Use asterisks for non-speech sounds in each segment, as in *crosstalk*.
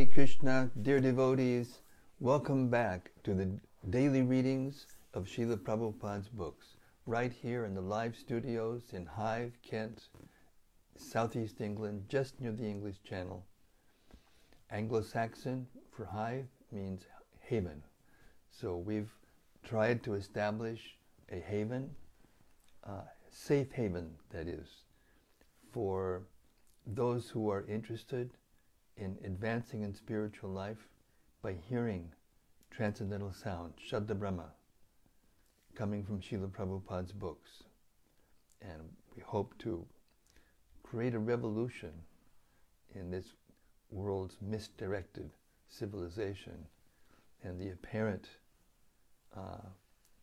Hare Krishna, dear devotees, welcome back to the daily readings of Srila Prabhupada's books, right here in the live studios in Hythe, Kent, southeast England, just near the English Channel. Anglo-Saxon for Hythe means haven. So we've tried to establish a haven, uh, safe haven, that is, for those who are interested in advancing in spiritual life by hearing transcendental sound, Shabda Brahma, coming from Srila Prabhupada's books. And we hope to create a revolution in this world's misdirected civilization. And the apparent uh,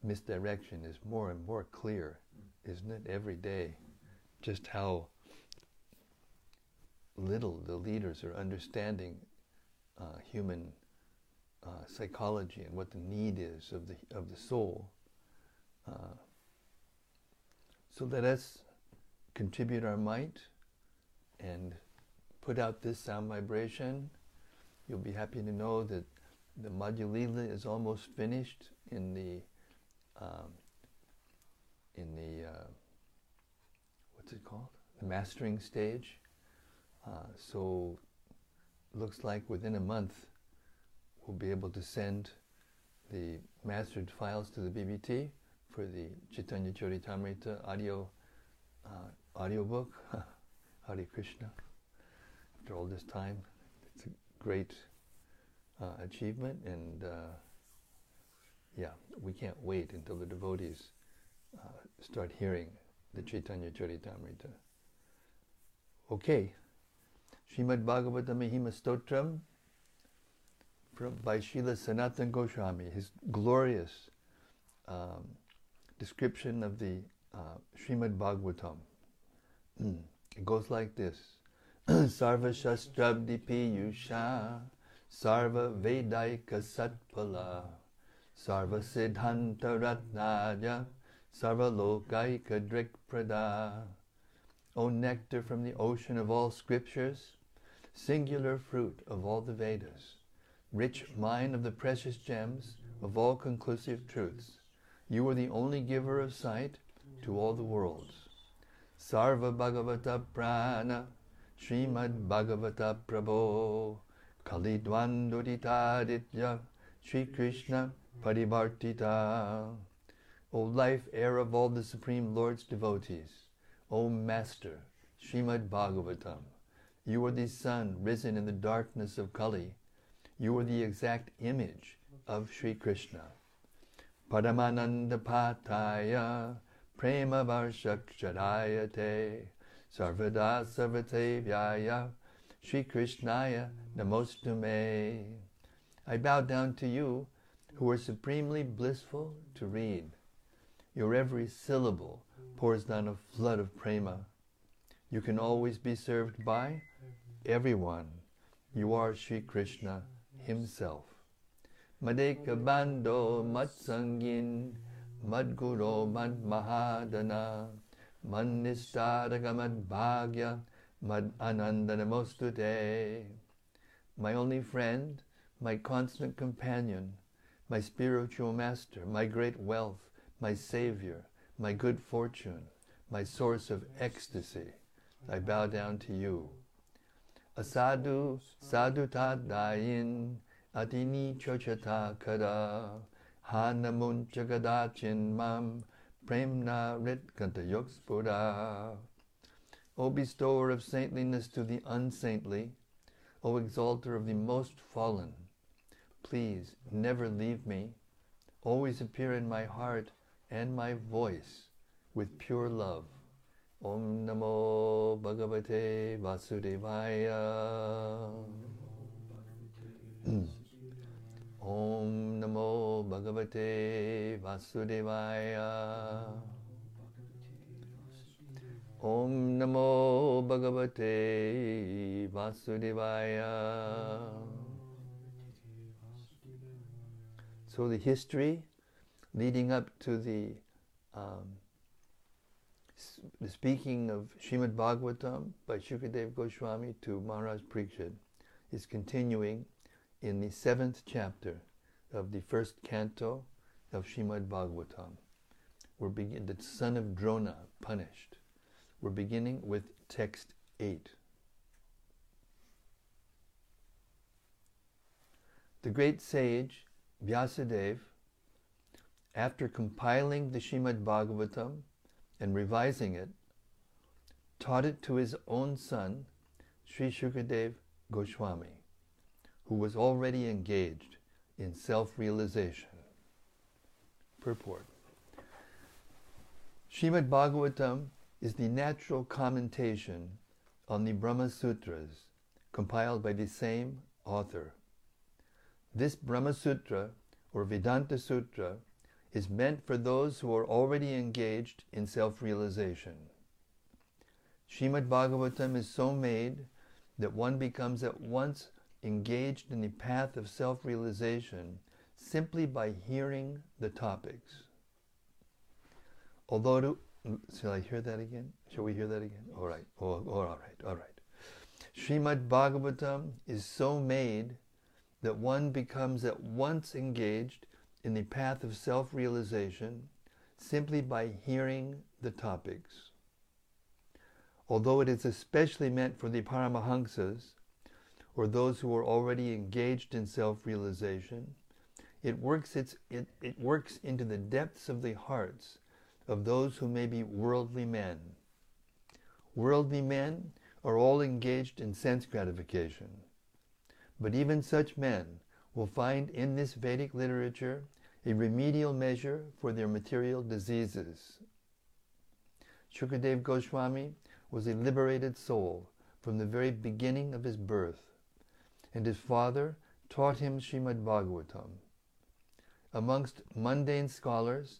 misdirection is more and more clear, isn't it, every day? Just how little the leaders are understanding uh, human uh, psychology and what the need is of the of the soul. Uh, so let us contribute our might and put out this sound vibration. You'll be happy to know that the Madhya Lila is almost finished in the um, in the uh, what's it called? The mastering stage. Uh, so looks like within a month we'll be able to send the mastered files to the BBT for the Chaitanya Charitamrita audio uh, audio book, *laughs* Hare Krishna. After all this time, it's a great uh, achievement, and uh, yeah, we can't wait until the devotees uh, start hearing the Chaitanya Charitamrita. Okay. Srimad Bhagavata Mahima Stotram by Srila Sanatan Goswami, his glorious um, description of the uh, Srimad Bhagavatam. Mm. It goes like this. *clears throat* Sarva Shastrabdi Piyusha Sarva Vedaika Satpala Sarva Siddhanta Ratnaja Sarva Lokaika Drikprada O nectar from the ocean of all scriptures, singular fruit of all the Vedas, rich mine of the precious gems of all conclusive truths. You are the only giver of sight to all the worlds. Sarva Bhagavata Prana, Srimad Bhagavata Prabho, Kalidwanduditaditya, Sri Krishna Parivartita. O life air of all the Supreme Lord's devotees, O Master, Srimad Bhagavatam, you are the sun risen in the darkness of Kali. You are the exact image of Sri Krishna. Paramananda Pataya Prema Varshakshadayate Sarvada Sarvate Vyaya Sri Krishnaya Namostume. I bow down to you who are supremely blissful to read. Your every syllable pours down a flood of prema. You can always be served by everyone. You are Sri Krishna himself. Madeka Bando Matsangin Madguru Mad Mahadana Manistadaka Mad Bhagya Mad Anandanamostute. My only friend, my constant companion, my spiritual master, my great wealth, my savior, my good fortune, my source of ecstasy, I bow down to you. Asadu sadhu tadayin adini chochata kada hanamun jagadachin mam premna ritkanta yokspura. O bestower of saintliness to the unsaintly, O exalter of the most fallen, please never leave me. Always appear in my heart and my voice with pure love. Om Namo Bhagavate Vasudevaya. Om Namo Bhagavate Vasudevaya. Om Namo Bhagavate Vasudevaya. So the history leading up to the, um, the speaking of Srimad Bhagavatam by Shukadev Goswami to Maharaj Pariksit is continuing in the seventh chapter of the first canto of Shrimad Bhagavatam. We're begin the son of Drona punished. We're beginning with text 8. The great sage Vyasadeva, after compiling the Shrimad Bhagavatam and revising it, taught it to his own son, Sri Shukadev Goswami, who was already engaged in self realization. Purport Shrimad Bhagavatam is the natural commentation on the Brahma Sutras compiled by the same author. This Brahma Sutra or Vedanta Sutra is meant for those who are already engaged in self realization. Shrimad Bhagavatam is so made that one becomes at once engaged in the path of self realization simply by hearing the topics. Although, shall I hear that again? Shall we hear that again? All right, all right, all right. Shrimad Bhagavatam is so made that one becomes at once engaged in the path of self realization simply by hearing the topics. Although it is especially meant for the Paramahamsas, or those who are already engaged in self realization, it works, it, it works into the depths of the hearts of those who may be worldly men. Worldly men are all engaged in sense gratification. But even such men will find in this Vedic literature a remedial measure for their material diseases. Shukadev Goswami was a liberated soul from the very beginning of his birth, and his father taught him Srimad Bhagavatam. Amongst mundane scholars,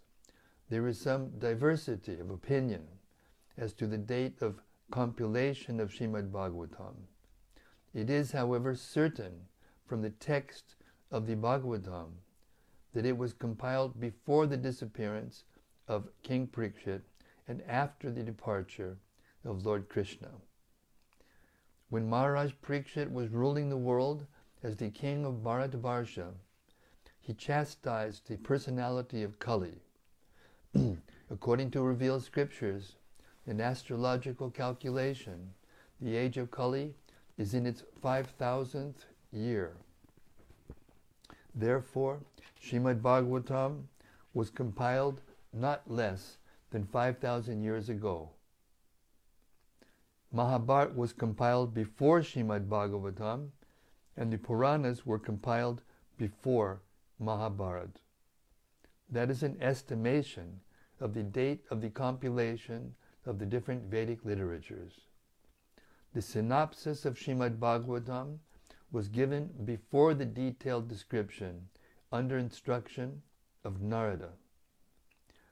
there is some diversity of opinion as to the date of compilation of Srimad Bhagavatam. It is, however, certain from the text of the Bhagavatam that it was compiled before the disappearance of King Parikshit and after the departure of Lord Krishna. When Maharaj Parikshit was ruling the world as the king of Bharatvarsha, he chastised the personality of Kali. *clears throat* According to revealed scriptures, in astrological calculation, the age of Kali is in its 5000th year. Therefore, Shrimad Bhagavatam was compiled not less than 5,000 years ago. Mahabharata was compiled before Shrimad Bhagavatam, and the Puranas were compiled before Mahabharata. That is an estimation of the date of the compilation of the different Vedic literatures. The synopsis of Shrimad Bhagavatam was given before the detailed description under instruction of Narada.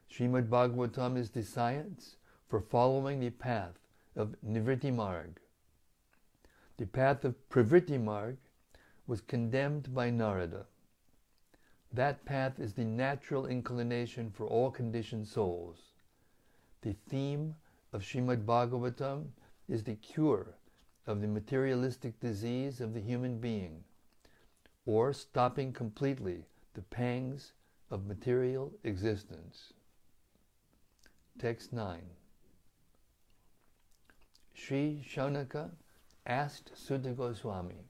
Shrimad Bhagavatam is the science for following the path of Nivritti Marg. The path of Pravritti Marg was condemned by Narada. That path is the natural inclination for all conditioned souls. The theme of Shrimad Bhagavatam is the cure of the materialistic disease of the human being, or stopping completely the pangs of material existence. Text 9. Sri Shaunaka asked Suta Goswami.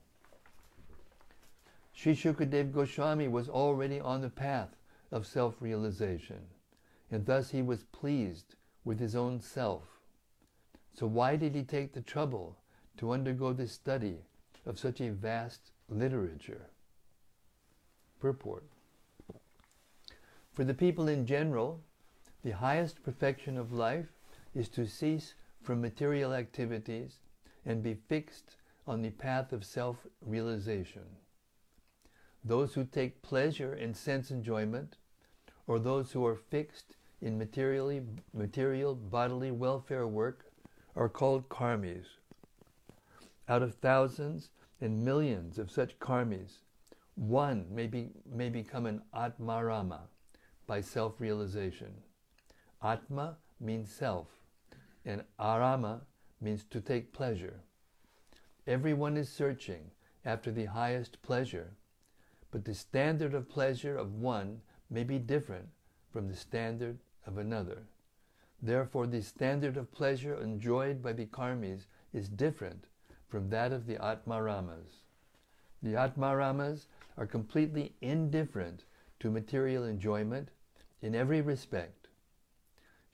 Sri Shukadev Goswami was already on the path of self realization, and thus he was pleased with his own self. So, why did he take the trouble to undergo the study of such a vast literature? Purport For the people in general, the highest perfection of life is to cease from material activities and be fixed on the path of self realization. Those who take pleasure in sense enjoyment, or those who are fixed in materially, material bodily welfare work, are called karmis. Out of thousands and millions of such karmis, one may, be, may become an Atmarama by self realization. Atma means self, and Arama means to take pleasure. Everyone is searching after the highest pleasure, but the standard of pleasure of one may be different from the standard of another. Therefore, the standard of pleasure enjoyed by the karmis is different from that of the Atmaramas. The Atmaramas are completely indifferent to material enjoyment in every respect.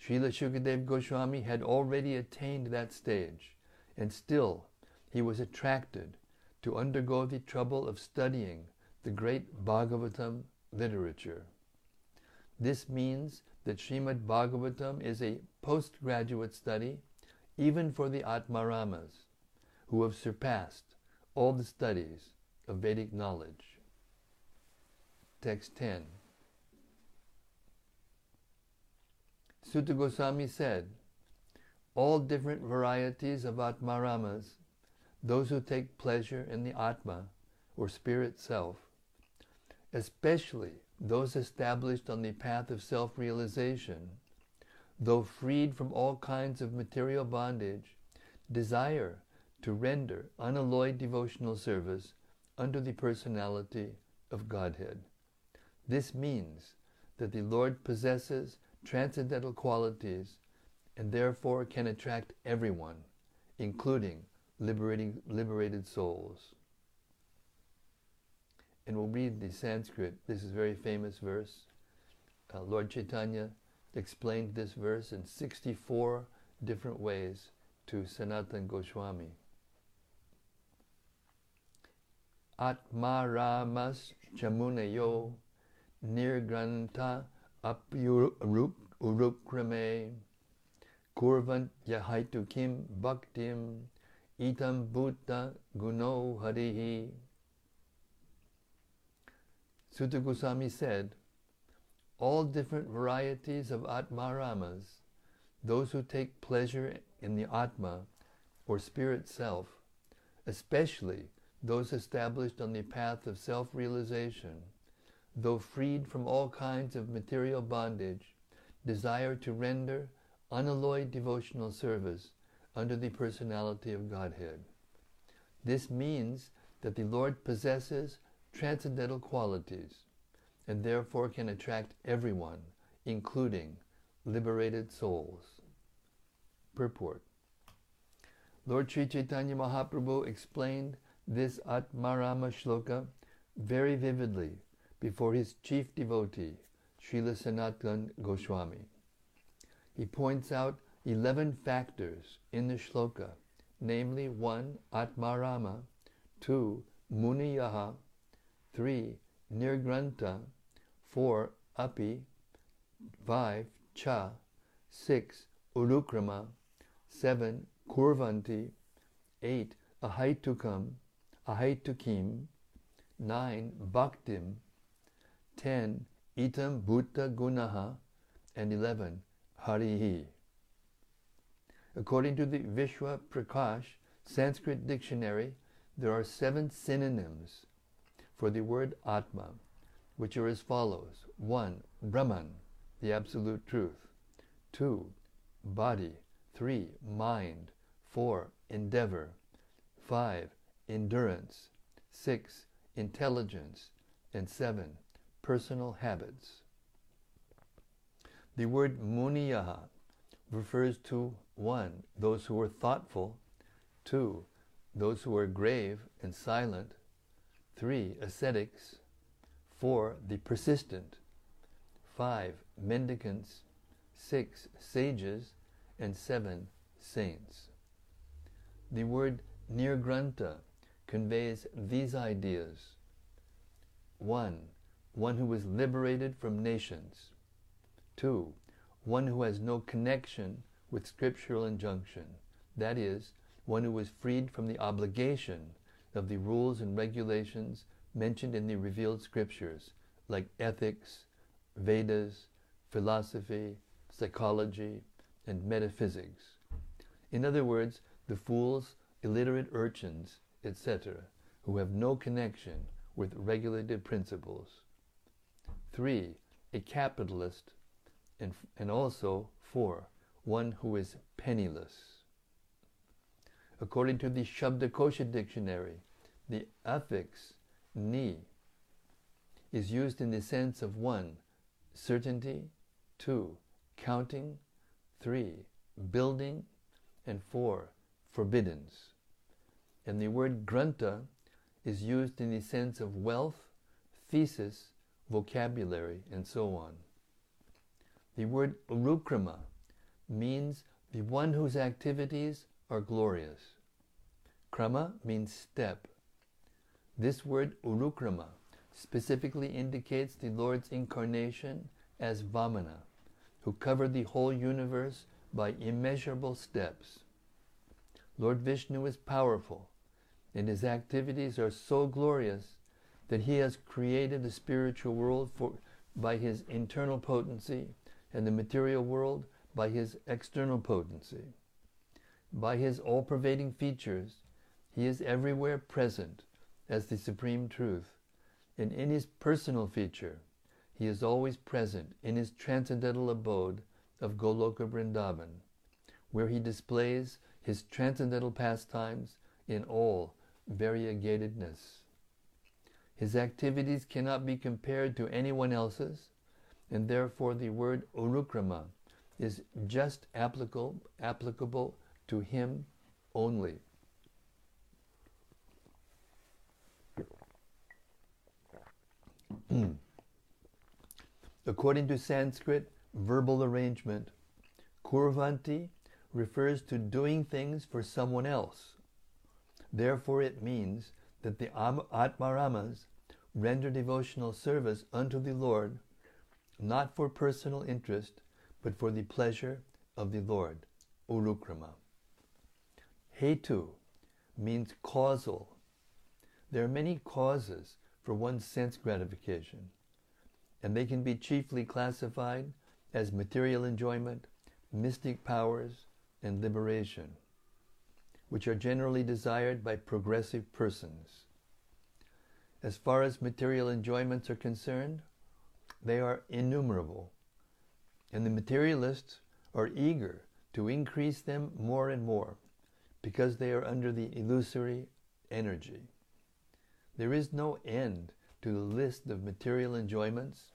Srila Shukadev Goswami had already attained that stage, and still he was attracted to undergo the trouble of studying the great Bhagavatam literature. This means that Srimad Bhagavatam is a postgraduate study even for the Atmaramas, who have surpassed all the studies of Vedic knowledge. Text 10. Suta Goswami said, All different varieties of Atmaramas, those who take pleasure in the Atma, or spirit self, especially those established on the path of self realization, though freed from all kinds of material bondage, desire to render unalloyed devotional service under the personality of Godhead. This means that the Lord possesses transcendental qualities and therefore can attract everyone, including liberating, liberated souls and we'll read the Sanskrit. This is a very famous verse. Uh, Lord Chaitanya explained this verse in 64 different ways to Sanatan Goswami. Atmaramas chamunayo nirgranta apyurup urukrame kurvant yahaitu kim bhaktim itam buddha guno harihi. Suta Goswami said, all different varieties of Atmaramas, those who take pleasure in the Atma or spirit self, especially those established on the path of self realization, though freed from all kinds of material bondage, desire to render unalloyed devotional service under the personality of Godhead. This means that the Lord possesses transcendental qualities and therefore can attract everyone, including liberated souls. Purport Lord Sri Chaitanya Mahaprabhu explained this Atmarama shloka very vividly before his chief devotee, Srila Sanatan Goswami. He points out 11 factors in the shloka, namely 1. Atmarama, 2. Muniyaha, 3. Nirgranta 4. Api 5. Cha 6. Urukrama 7. Kurvanti 8. Ahaitukam Ahaitukim 9. Bhaktim 10. Itam Bhutta Gunaha and 11. Harihi. According to the Vishwa Prakash Sanskrit dictionary, there are seven synonyms for the word Atma, which are as follows 1. Brahman, the absolute truth. 2. Body. 3. Mind. 4. Endeavor. 5. Endurance. 6. Intelligence. And 7. Personal habits. The word muniyaha refers to 1. Those who are thoughtful. 2. Those who are grave and silent. 3. Ascetics. 4. The persistent. 5. Mendicants. 6. Sages. And 7. Saints. The word nirgranta conveys these ideas. 1. One who is liberated from nescience. 2. One who has no connection with scriptural injunction. That is, one who is freed from the obligation of the rules and regulations mentioned in the revealed scriptures, like ethics, Vedas, philosophy, psychology, and metaphysics. In other words, the fools, illiterate urchins, etc., who have no connection with regulated principles. Three, a capitalist, and, and also, four, one who is penniless. According to the Shabdakosha dictionary, the affix ni is used in the sense of one, certainty, two, counting, three, building, and four, forbiddance. And the word granta is used in the sense of wealth, thesis, vocabulary, and so on. The word urukrama means the one whose activities are glorious. Krama means step. This word urukrama specifically indicates the Lord's incarnation as Vamana, who covered the whole universe by immeasurable steps. Lord Vishnu is powerful, and his activities are so glorious that he has created the spiritual world for, by his internal potency and the material world by his external potency. By his all pervading features, he is everywhere present as the Supreme Truth, and in his personal feature, he is always present in his transcendental abode of Goloka Vrindavan, where he displays his transcendental pastimes in all variegatedness. His activities cannot be compared to anyone else's, and therefore the word urukrama is just applicable, applicable to him only. Hmm. According to Sanskrit verbal arrangement, kurvanti refers to doing things for someone else. Therefore, it means that the Atmaramas render devotional service unto the Lord not for personal interest, but for the pleasure of the Lord. Urukrama. Hetu means causal. There are many causes for one's sense gratification, and they can be chiefly classified as material enjoyment, mystic powers, and liberation, which are generally desired by progressive persons. As far as material enjoyments are concerned, they are innumerable, and the materialists are eager to increase them more and more because they are under the illusory energy. There is no end to the list of material enjoyments,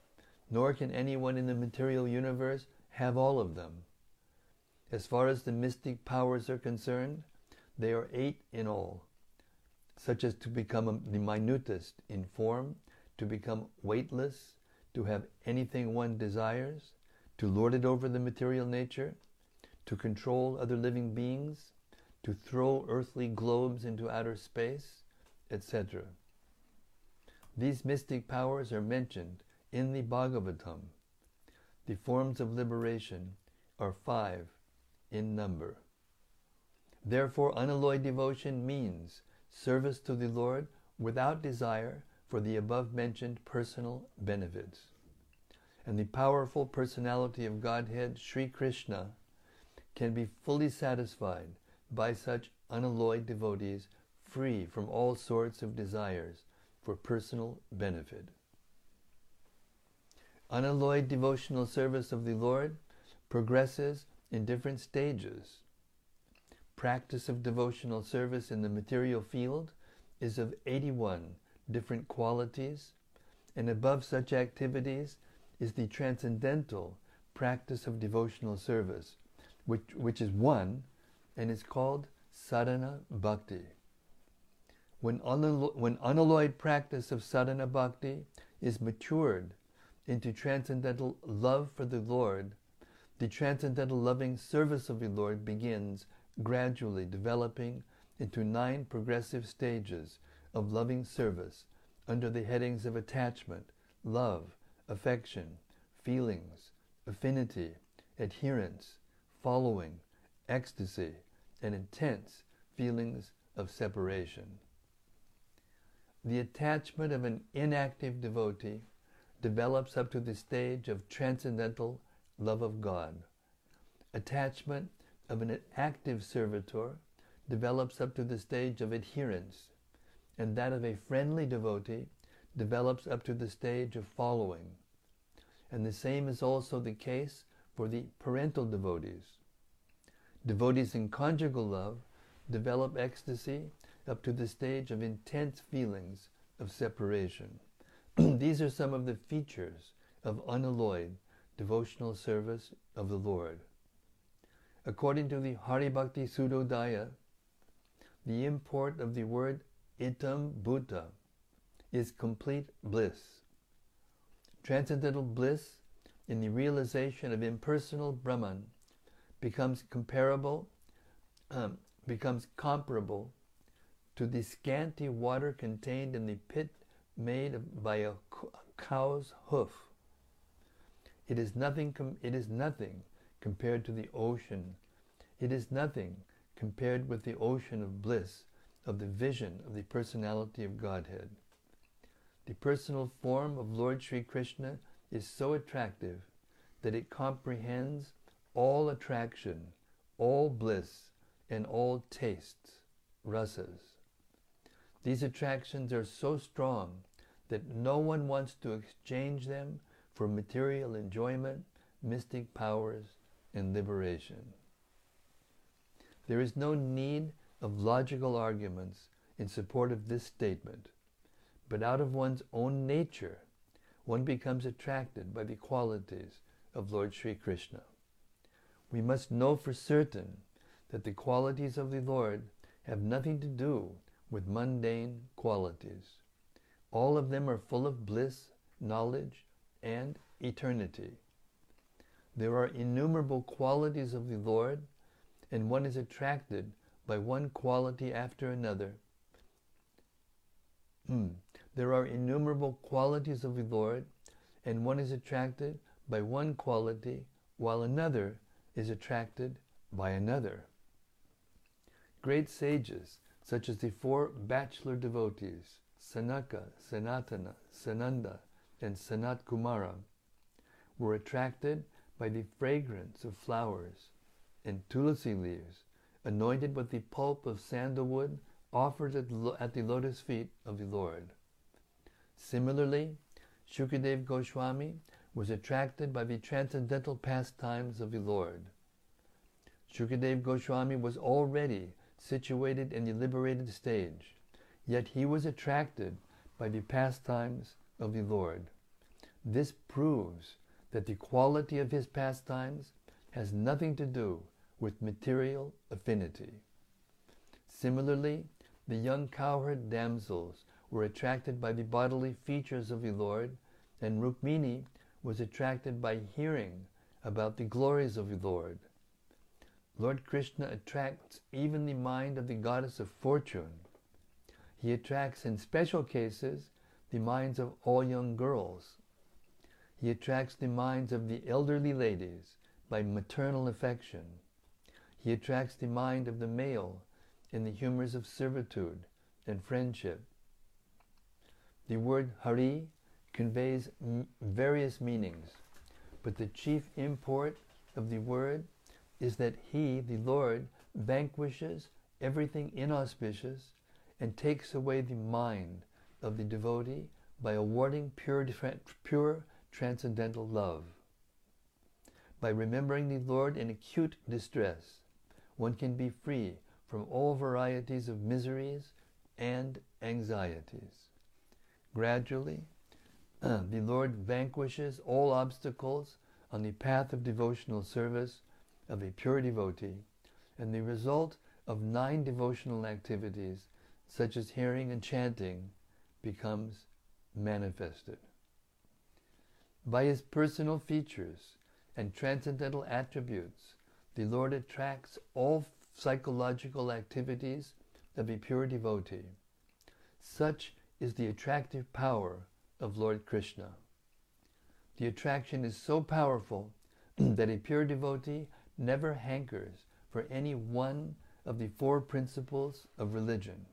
nor can anyone in the material universe have all of them. As far as the mystic powers are concerned, they are eight in all, such as to become the minutest in form, to become weightless, to have anything one desires, to lord it over the material nature, to control other living beings, to throw earthly globes into outer space, etc. These mystic powers are mentioned in the Bhagavatam. The forms of liberation are five in number. Therefore, unalloyed devotion means service to the Lord without desire for the above mentioned personal benefits. And the powerful personality of Godhead, Sri Krishna, can be fully satisfied by such unalloyed devotees free from all sorts of desires for personal benefit. Unalloyed devotional service of the Lord progresses in different stages. Practice of devotional service in the material field is of 81 different qualities, and above such activities is the transcendental practice of devotional service, which, which is one and is called sadhana bhakti. When, unallo- when unalloyed practice of sadhana bhakti is matured into transcendental love for the Lord, the transcendental loving service of the Lord begins gradually developing into nine progressive stages of loving service under the headings of attachment, love, affection, feelings, affinity, adherence, following, ecstasy, and intense feelings of separation. The attachment of an inactive devotee develops up to the stage of transcendental love of God. Attachment of an active servitor develops up to the stage of adherence, and that of a friendly devotee develops up to the stage of following. And the same is also the case for the parental devotees. Devotees in conjugal love develop ecstasy up to the stage of intense feelings of separation. *clears throat* These are some of the features of unalloyed devotional service of the Lord. According to the Haribhakti Sudhodaya, the import of the word itam bhuta is complete bliss. Transcendental bliss in the realization of impersonal Brahman becomes comparable, um, becomes comparable to the scanty water contained in the pit made by a cow's hoof. It is nothing. It is nothing compared to the ocean. It is nothing compared with the ocean of bliss of the vision of the personality of Godhead. The personal form of Lord Sri Krishna is so attractive that it comprehends all attraction, all bliss, and all tastes, rasas. These attractions are so strong that no one wants to exchange them for material enjoyment, mystic powers, and liberation. There is no need of logical arguments in support of this statement, but out of one's own nature, one becomes attracted by the qualities of Lord Sri Krishna. We must know for certain that the qualities of the Lord have nothing to do with mundane qualities. All of them are full of bliss, knowledge, and eternity. There are innumerable qualities of the Lord, and one is attracted by one quality after another. Hmm. There are innumerable qualities of the Lord, and one is attracted by one quality while another is attracted by another. Great sages, such as the four bachelor devotees, Sanaka, Sanatana, Sananda, and Sanat Kumara, were attracted by the fragrance of flowers and tulsi leaves anointed with the pulp of sandalwood offered at the lotus feet of the Lord. Similarly, Shukadev Goswami was attracted by the transcendental pastimes of the Lord. Shukadev Goswami was already situated in the liberated stage, yet he was attracted by the pastimes of the Lord. This proves that the quality of his pastimes has nothing to do with material affinity. Similarly, the young cowherd damsels were attracted by the bodily features of the Lord, and Rukmini was attracted by hearing about the glories of the Lord. Lord Krishna attracts even the mind of the goddess of fortune. He attracts in special cases the minds of all young girls. He attracts the minds of the elderly ladies by maternal affection. He attracts the mind of the male in the humors of servitude and friendship. The word Hari conveys m- various meanings, but the chief import of the word is that He, the Lord, vanquishes everything inauspicious and takes away the mind of the devotee by awarding pure, pure transcendental love. By remembering the Lord in acute distress, one can be free from all varieties of miseries and anxieties. Gradually, *clears throat* the Lord vanquishes all obstacles on the path of devotional service of a pure devotee, and the result of nine devotional activities, such as hearing and chanting, becomes manifested. By his personal features and transcendental attributes, the Lord attracts all psychological activities of a pure devotee. Such is the attractive power of Lord Krishna. The attraction is so powerful *clears throat* that a pure devotee never hankers for any one of the four principles of religion.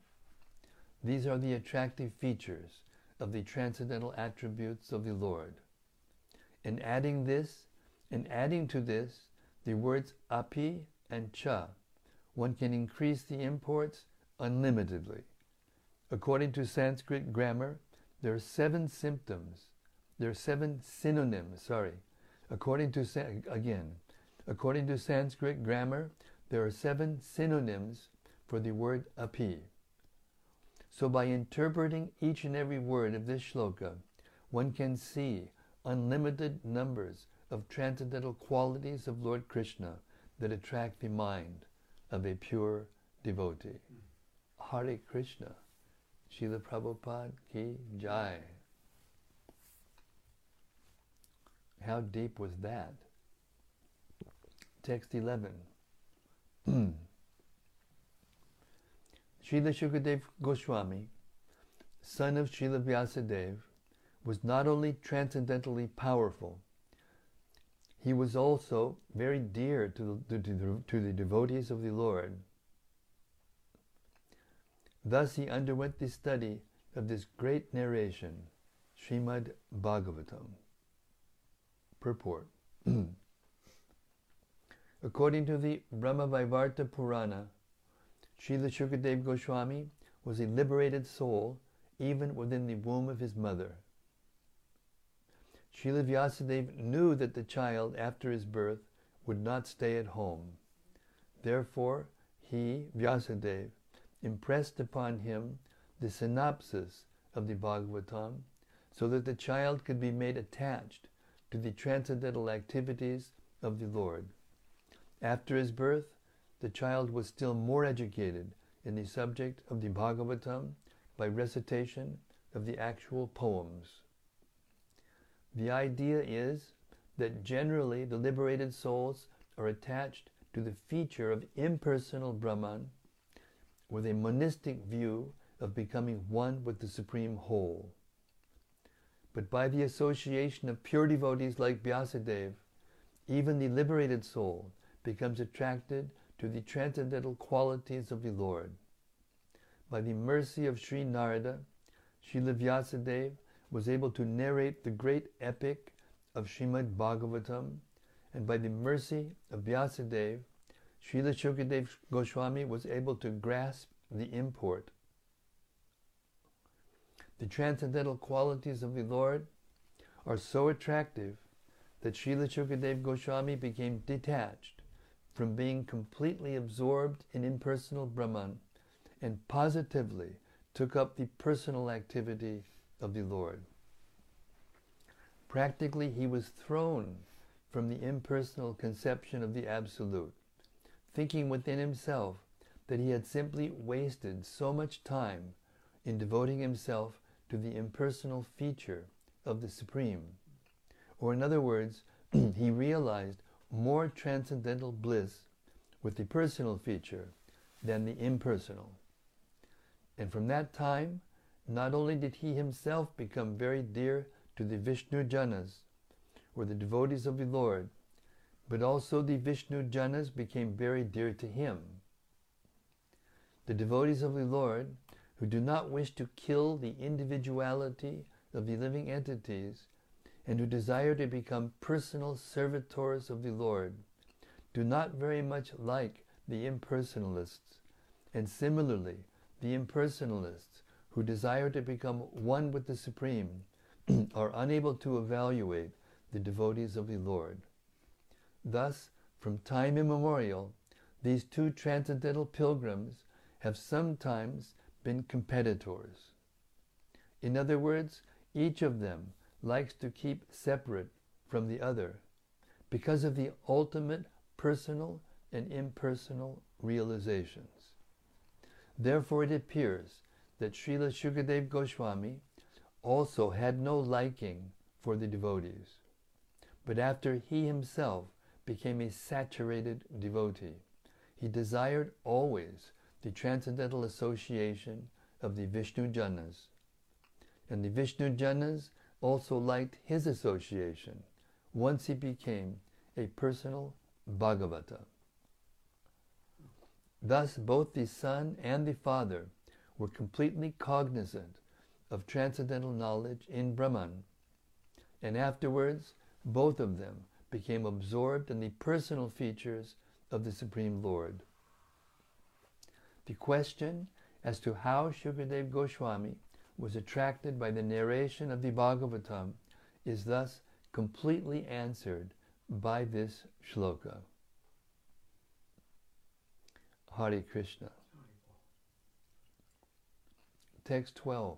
These are the attractive features of the transcendental attributes of the Lord. In adding this, in adding to this, the words api and cha, one can increase the imports unlimitedly. According to Sanskrit grammar, there are seven symptoms. There are seven synonyms, sorry. According to, again, according to Sanskrit grammar, there are seven synonyms for the word api. So by interpreting each and every word of this shloka, one can see unlimited numbers of transcendental qualities of Lord Krishna that attract the mind of a pure devotee. Hare Krishna. Srila Prabhupada ki jai. How deep was that? Text 11. *clears throat* Srila Shukadev Goswami, son of Srila Vyasadeva, was not only transcendently powerful, he was also very dear to the, to, to the devotees of the Lord. Thus he underwent the study of this great narration, Srimad Bhagavatam. Purport. *clears throat* According to the Brahmavaivarta Purana, Srila Shukadev Goswami was a liberated soul even within the womb of his mother. Srila Vyasadeva knew that the child after his birth would not stay at home. Therefore, he, Vyasadeva, impressed upon him the synopsis of the Bhagavatam so that the child could be made attached to the transcendental activities of the Lord. After his birth, the child was still more educated in the subject of the Bhagavatam by recitation of the actual poems. The idea is that generally the liberated souls are attached to the feature of impersonal Brahman with a monistic view of becoming one with the Supreme Whole. But by the association of pure devotees like Vyasadeva, even the liberated soul becomes attracted to the transcendental qualities of the Lord. By the mercy of Sri Narada, Srila Vyasadeva was able to narrate the great epic of Srimad Bhagavatam, and by the mercy of Vyasadeva, Srila Shukadev Goswami was able to grasp the import. The transcendental qualities of the Lord are so attractive that Srila Shukadev Goswami became detached from being completely absorbed in impersonal Brahman and positively took up the personal activity of the Lord. Practically, he was thrown from the impersonal conception of the Absolute, thinking within himself that he had simply wasted so much time in devoting himself to the impersonal feature of the Supreme. Or, in other words, *clears throat* he realized more transcendental bliss with the personal feature than the impersonal. And from that time, not only did he himself become very dear to the Vishnu Janas, or the devotees of the Lord, but also the Vishnu Janas became very dear to him. The devotees of the Lord, who do not wish to kill the individuality of the living entities, and who desire to become personal servitors of the Lord, do not very much like the impersonalists, and similarly, the impersonalists who desire to become one with the Supreme *clears throat* are unable to evaluate the devotees of the Lord. Thus, from time immemorial, these two transcendental pilgrims have sometimes been competitors. In other words, each of them likes to keep separate from the other because of the ultimate personal and impersonal realizations. Therefore, it appears that Srila Shukadev Goswami also had no liking for the devotees. But after he himself became a saturated devotee, he desired always the transcendental association of the Vishnu Janas. And the Vishnu Janas also liked his association once he became a personal Bhagavata. Thus, both the son and the father were completely cognizant of transcendental knowledge in Brahman. And afterwards, both of them became absorbed in the personal features of the Supreme Lord. The question as to how Shukadev Goswami was attracted by the narration of the Bhagavatam is thus completely answered by this shloka. Hare Krishna. Text 12.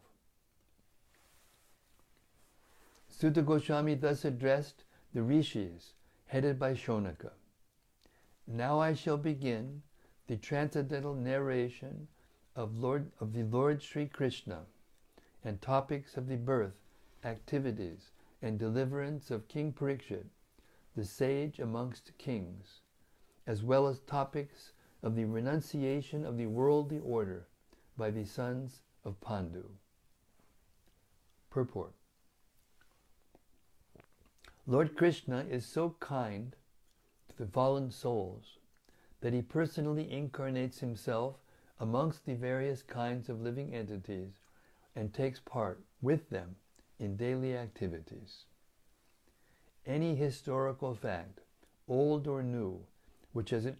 Suta Goswami thus addressed the rishis, headed by Shaunaka. Now I shall begin the transcendental narration of Lord of the Lord Sri Krishna and topics of the birth, activities, and deliverance of King Parikshit, the sage amongst kings, as well as topics of the renunciation of the worldly order by the sons of Pandu. Purport Lord Krishna is so kind to the fallen souls that he personally incarnates himself amongst the various kinds of living entities and takes part with them in daily activities. Any historical fact, old or new, which has, a,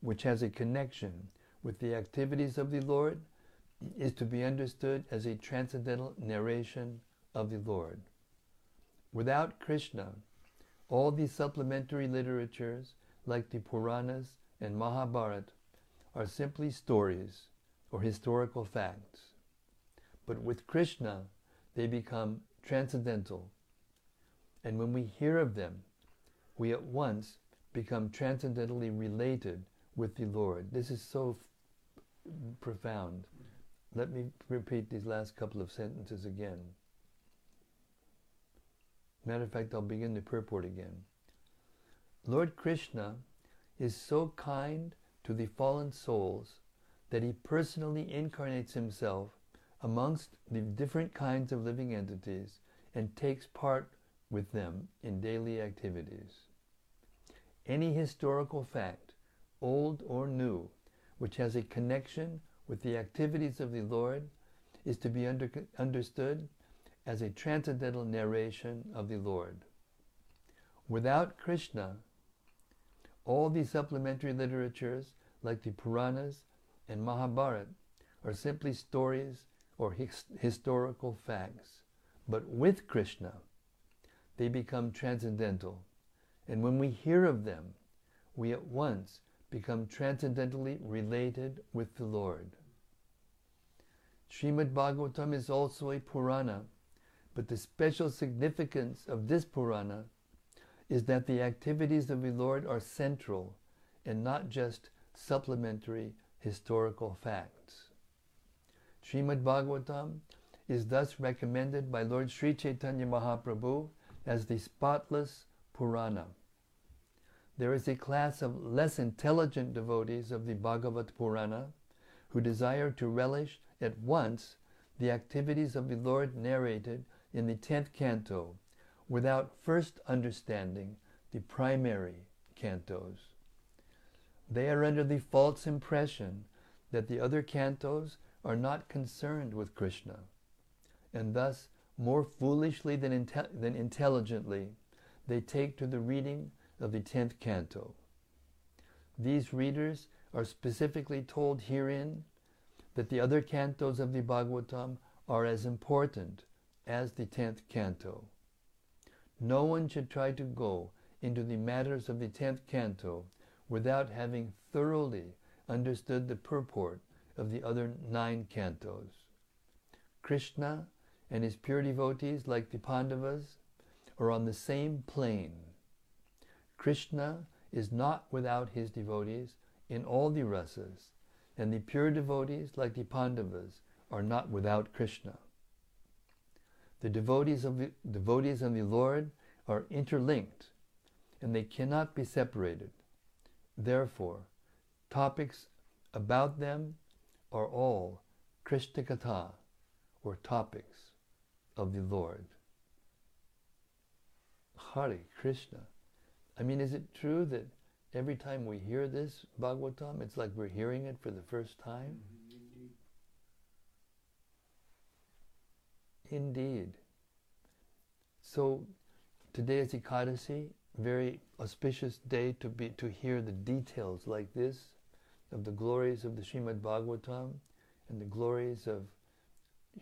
which has a connection with the activities of the Lord is to be understood as a transcendental narration of the Lord. Without Krishna, all these supplementary literatures, like the Puranas and Mahabharata, are simply stories or historical facts. But with Krishna, they become transcendental. And when we hear of them, we at once become transcendentally related with the Lord. This is so f- profound. Let me repeat these last couple of sentences again. Matter of fact, I'll begin the purport again. Lord Krishna is so kind to the fallen souls that he personally incarnates himself amongst the different kinds of living entities and takes part with them in daily activities. Any historical fact, old or new, which has a connection with the activities of the Lord is to be under, understood as a transcendental narration of the Lord. Without Krishna, all these supplementary literatures, like the Puranas and Mahabharata, are simply stories or his- historical facts. But with Krishna, they become transcendental. And when we hear of them, we at once become transcendentally related with the Lord. Srimad Bhagavatam is also a Purana, but the special significance of this Purana is that the activities of the Lord are central and not just supplementary historical facts. Srimad Bhagavatam is thus recommended by Lord Sri Chaitanya Mahaprabhu as the spotless Purana. There is a class of less intelligent devotees of the Bhagavat Purana who desire to relish at once the activities of the Lord narrated in the 10th canto without first understanding the primary cantos. They are under the false impression that the other cantos are not concerned with Krishna, and thus, more foolishly than, than intelligently, they take to the reading of the 10th canto. These readers are specifically told herein that the other cantos of the Bhagavatam are as important as the 10th canto. No one should try to go into the matters of the 10th canto without having thoroughly understood the purport of the other nine cantos. Krishna and his pure devotees, like the Pandavas, are on the same plane. Krishna is not without his devotees in all the rasas, and the pure devotees, like the Pandavas, are not without Krishna. The devotees of the, devotees of the Lord are interlinked, and they cannot be separated. Therefore, topics about them are all Krishna Katha, or topics of the Lord. Hare Krishna. I mean, is it true that every time we hear this Bhagavatam, it's like we're hearing it for the first time? Indeed. So today is Ekadasi, very auspicious day to be to hear the details like this of the glories of the Srimad Bhagavatam and the glories of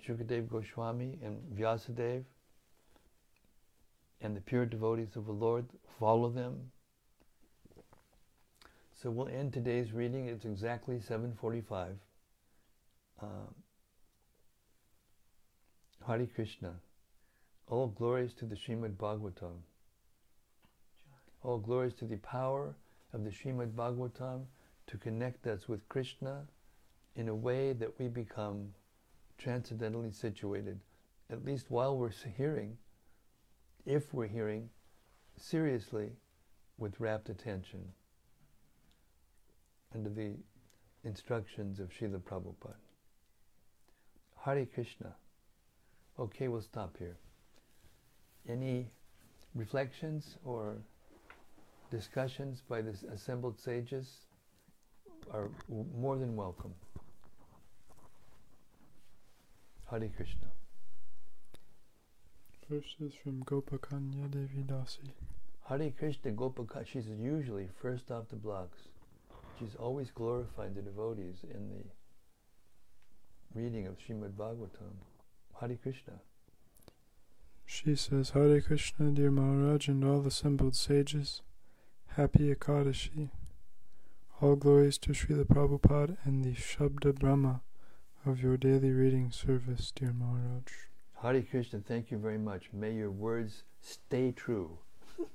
Shukadev Goswami and Vyasadeva and the pure devotees of the Lord follow them. So we'll end today's reading. It's exactly 7:45. Um, Hare Krishna. All glories to the Srimad Bhagavatam. All glories to the power of the Srimad Bhagavatam to connect us with Krishna in a way that we become transcendently situated, at least while we're hearing, if we're hearing seriously with rapt attention under the instructions of Srila Prabhupada. Hare Krishna. Okay, we'll stop here. Any reflections or discussions by the assembled sages are more than welcome. Hare Krishna. First is from Gopakanya Devi Dasi. Hare Krishna Gopaka, she's usually first off the blocks. She's always glorifying the devotees in the reading of Srimad Bhagavatam. Hare Krishna. She says, Hare Krishna, dear Maharaj, and all assembled sages. Happy Ekadashi. All glories to Srila Prabhupada and the Shabda Brahma of your daily reading service, dear Maharaj. Hare Krishna, thank you very much. May your words stay true. *laughs*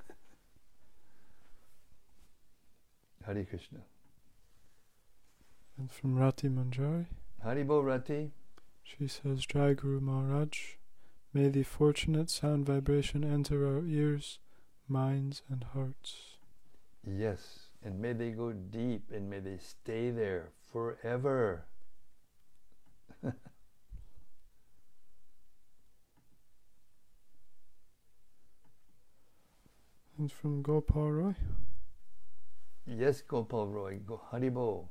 Hare Krishna. And from Rati Manjari. Haribol Rati. She says, Jai Guru Maharaj, may the fortunate sound vibration enter our ears, minds, and hearts. Yes, and may they go deep and may they stay there forever. *laughs* and from Gopal Roy. Yes, Gopal Roy. Go Haribol.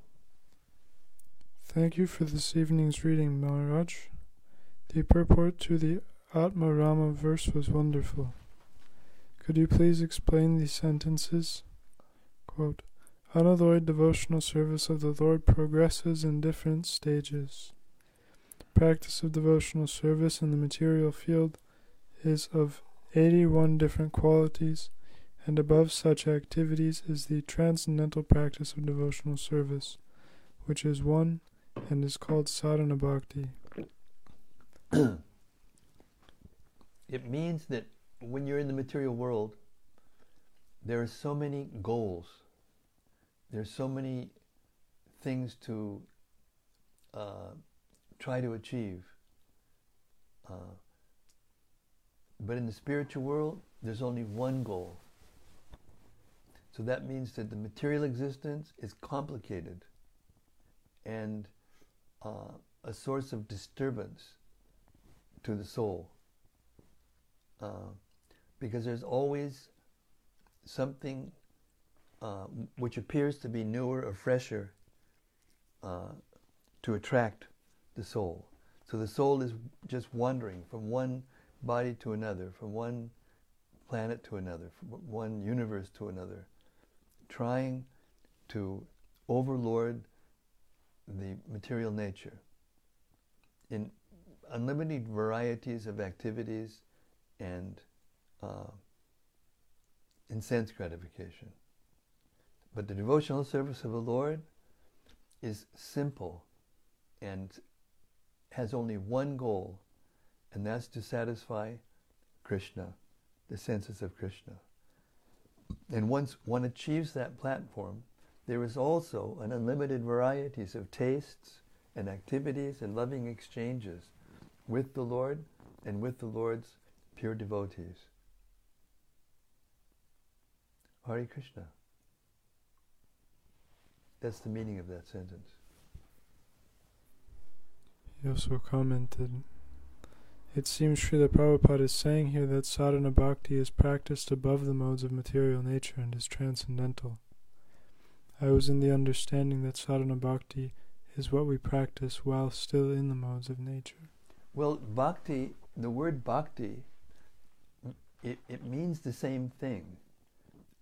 Thank you for this evening's reading, Maharaj. The purport to the Atma Rama verse was wonderful. Could you please explain these sentences? Quote, Unalloyed devotional service of the Lord progresses in different stages. Practice of devotional service in the material field is of 81 different qualities, and above such activities is the transcendental practice of devotional service, which is one and is called sadhana bhakti. *clears throat* it means that when you're in the material world, there are so many goals, there's so many things to uh, try to achieve. Uh, but in the spiritual world, there's only one goal. So that means that the material existence is complicated and uh, a source of disturbance to the soul. Uh, because there's always something uh, which appears to be newer or fresher uh, to attract the soul. So the soul is just wandering from one body to another, from one planet to another, from one universe to another, trying to overlord the material nature in unlimited varieties of activities and uh, in sense gratification. But the devotional service of the Lord is simple and has only one goal, and that's to satisfy Krishna, the senses of Krishna. And once one achieves that platform, there is also an unlimited varieties of tastes and activities and loving exchanges with the Lord and with the Lord's pure devotees. Hare Krishna. That's the meaning of that sentence. He also commented, It seems Srila Prabhupada is saying here that sadhana bhakti is practiced above the modes of material nature and is transcendental. I was in the understanding that sadhana bhakti is what we practice while still in the modes of nature. Well, bhakti, the word bhakti, it, it means the same thing.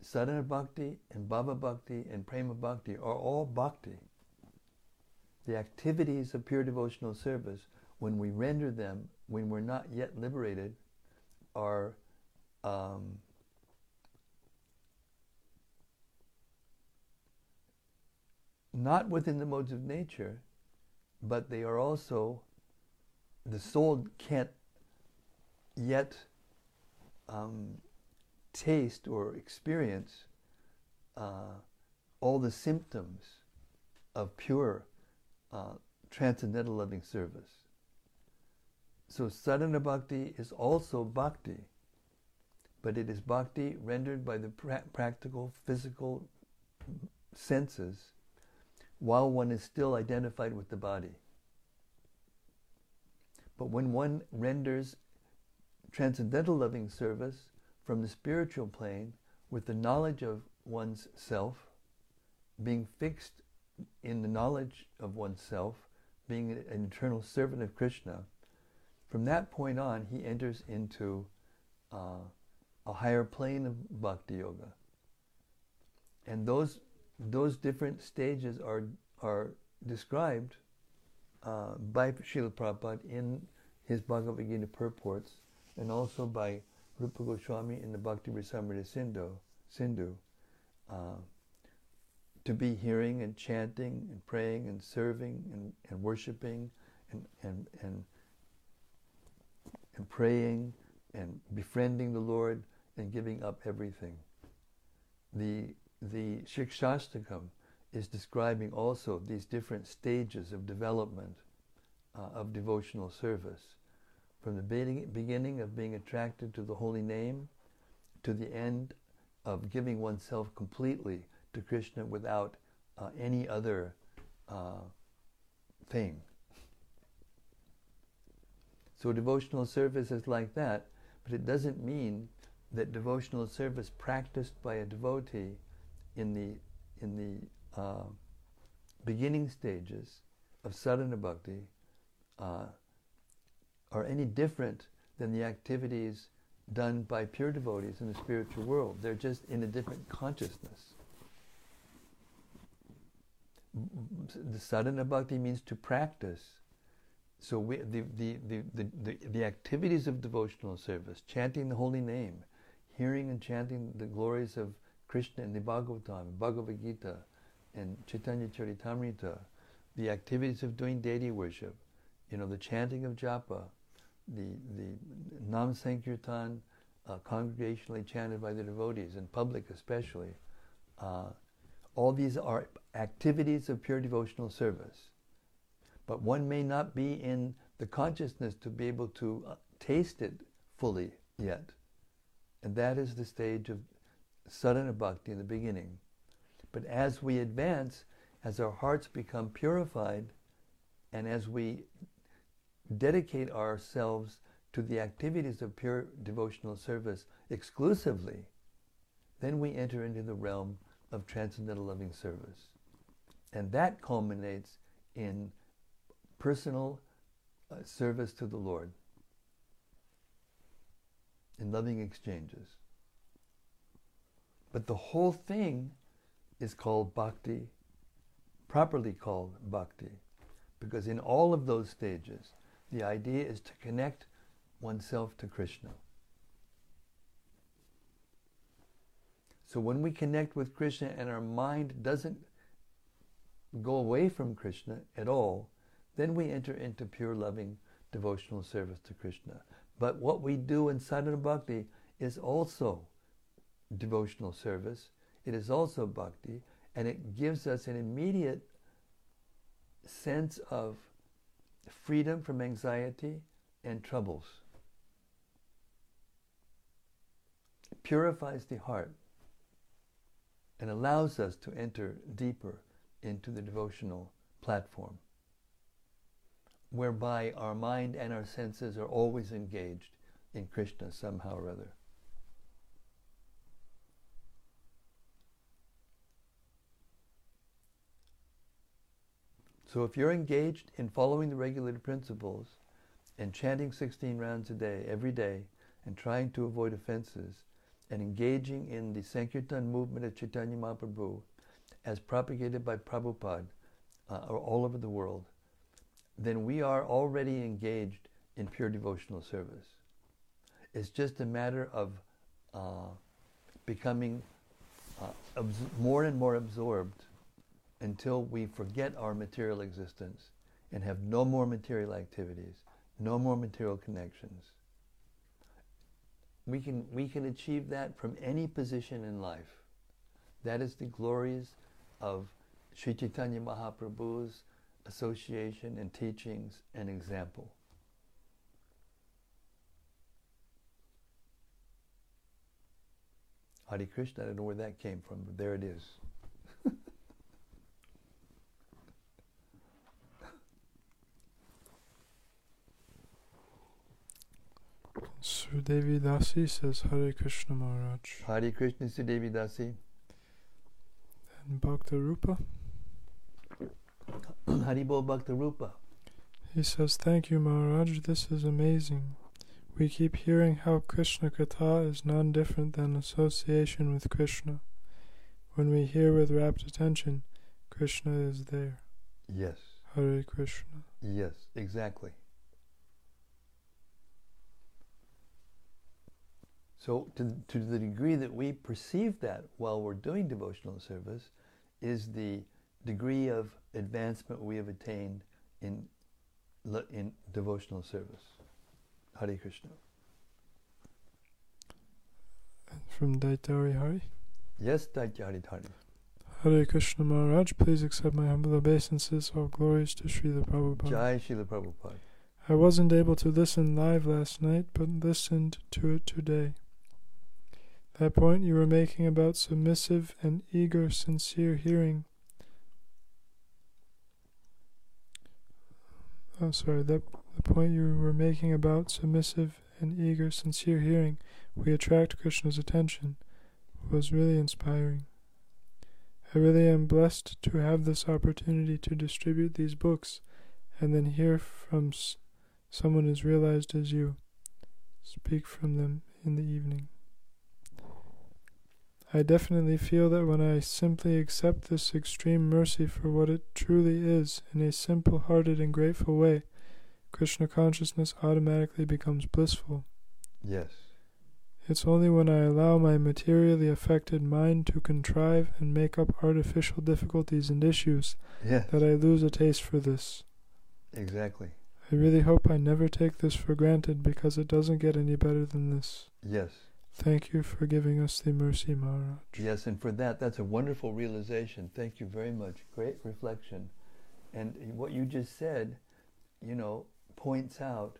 Sadhana bhakti and bhava bhakti and prema bhakti are all bhakti. The activities of pure devotional service, when we render them, when we're not yet liberated, are um, not within the modes of nature, but they are also, the soul can't yet um, taste or experience uh, all the symptoms of pure uh, transcendental loving service. So sadhana bhakti is also bhakti, but it is bhakti rendered by the pra- practical physical senses while one is still identified with the body. But when one renders transcendental loving service from the spiritual plane with the knowledge of one's self, being fixed in the knowledge of oneself, being an eternal servant of Krishna, from that point on, he enters into uh, a higher plane of bhakti yoga. And those, those different stages are, are described uh, by Srila Prabhupada in his Bhagavad Gita purports and also by Rupa Goswami in the Bhakti Rasamrita Sindhu, Sindhu uh, to be hearing and chanting and praying and serving and, and worshiping and, and, and, and praying and befriending the Lord and giving up everything. The, the Shikshashtakam is describing also these different stages of development uh, of devotional service. From the beginning of being attracted to the holy name to the end of giving oneself completely to Krishna without uh, any other uh, thing. So devotional service is like that, but it doesn't mean that devotional service practiced by a devotee in the in the uh, beginning stages of sadhana bhakti uh, are any different than the activities done by pure devotees in the spiritual world. They're just in a different consciousness. The sadhana bhakti means to practice. So we, the, the, the, the, the activities of devotional service, chanting the holy name, hearing and chanting the glories of Krishna in the Bhagavatam, Bhagavad Gita, and Chaitanya Charitamrita, the activities of doing deity worship, you know, the chanting of japa, the, the Nam Sankirtan, uh, congregationally chanted by the devotees, in public especially, uh, all these are activities of pure devotional service. But one may not be in the consciousness to be able to uh, taste it fully yet. And that is the stage of sadhana bhakti in the beginning. But as we advance, as our hearts become purified, and as we dedicate ourselves to the activities of pure devotional service exclusively, then we enter into the realm of transcendental loving service. And that culminates in personal uh, service to the Lord, in loving exchanges. But the whole thing is called bhakti, properly called bhakti, because in all of those stages, the idea is to connect oneself to Krishna. So when we connect with Krishna and our mind doesn't go away from Krishna at all, then we enter into pure loving devotional service to Krishna. But what we do in sadhana bhakti is also devotional service. It is also bhakti, and it gives us an immediate sense of freedom from anxiety and troubles. It purifies the heart and allows us to enter deeper into the devotional platform, whereby our mind and our senses are always engaged in Krishna somehow or other. So if you're engaged in following the regulated principles and chanting 16 rounds a day, every day, and trying to avoid offenses, and engaging in the Sankirtan movement of Chaitanya Mahaprabhu as propagated by Prabhupada uh, all over the world, then we are already engaged in pure devotional service. It's just a matter of uh, becoming uh, abs- more and more absorbed until we forget our material existence and have no more material activities, no more material connections. we can we can achieve that from any position in life. That is the glories of Sri Chaitanya Mahaprabhu's association and teachings and example. Hare Krishna, I don't know where that came from, but there it is. Sudevi Dasi says Hare Krishna Maharaj. Hare Krishna Sudevi Dasi. And Bhakta Rupa, *clears throat* Haribol Bhakta Rupa. he says, Thank you Maharaj, this is amazing. We keep hearing how Krishna Katha is none different than association with Krishna. When we hear with rapt attention, Krishna is there. Yes, Hare Krishna. yes, exactly. So, to, to the degree that we perceive that while we're doing devotional service, is the degree of advancement we have attained in, in devotional service. Hare Krishna. And from Daitari Hari. Yes, Daitari Hari. Hare Krishna Maharaj, please accept my humble obeisances. All glories to Srila Prabhupada. Jai Srila Prabhupada. I wasn't able to listen live last night, but listened to it today. That point you were making about submissive and eager, sincere hearing. Oh, sorry, that the point you were making about submissive and eager, sincere hearing, we attract Krishna's attention, was really inspiring. I really am blessed to have this opportunity to distribute these books and then hear from s- someone as realized as you. Speak from them in the evening. I definitely feel that when I simply accept this extreme mercy for what it truly is in a simple hearted and grateful way, Krishna consciousness automatically becomes blissful. Yes. It's only when I allow my materially affected mind to contrive and make up artificial difficulties and issues Yes. that I lose a taste for this. Exactly. I really hope I never take this for granted because it doesn't get any better than this. Yes. Thank you for giving us the mercy, Maharaj. Yes, and for that, that's a wonderful realization. Thank you very much. Great reflection. And what you just said, you know, points out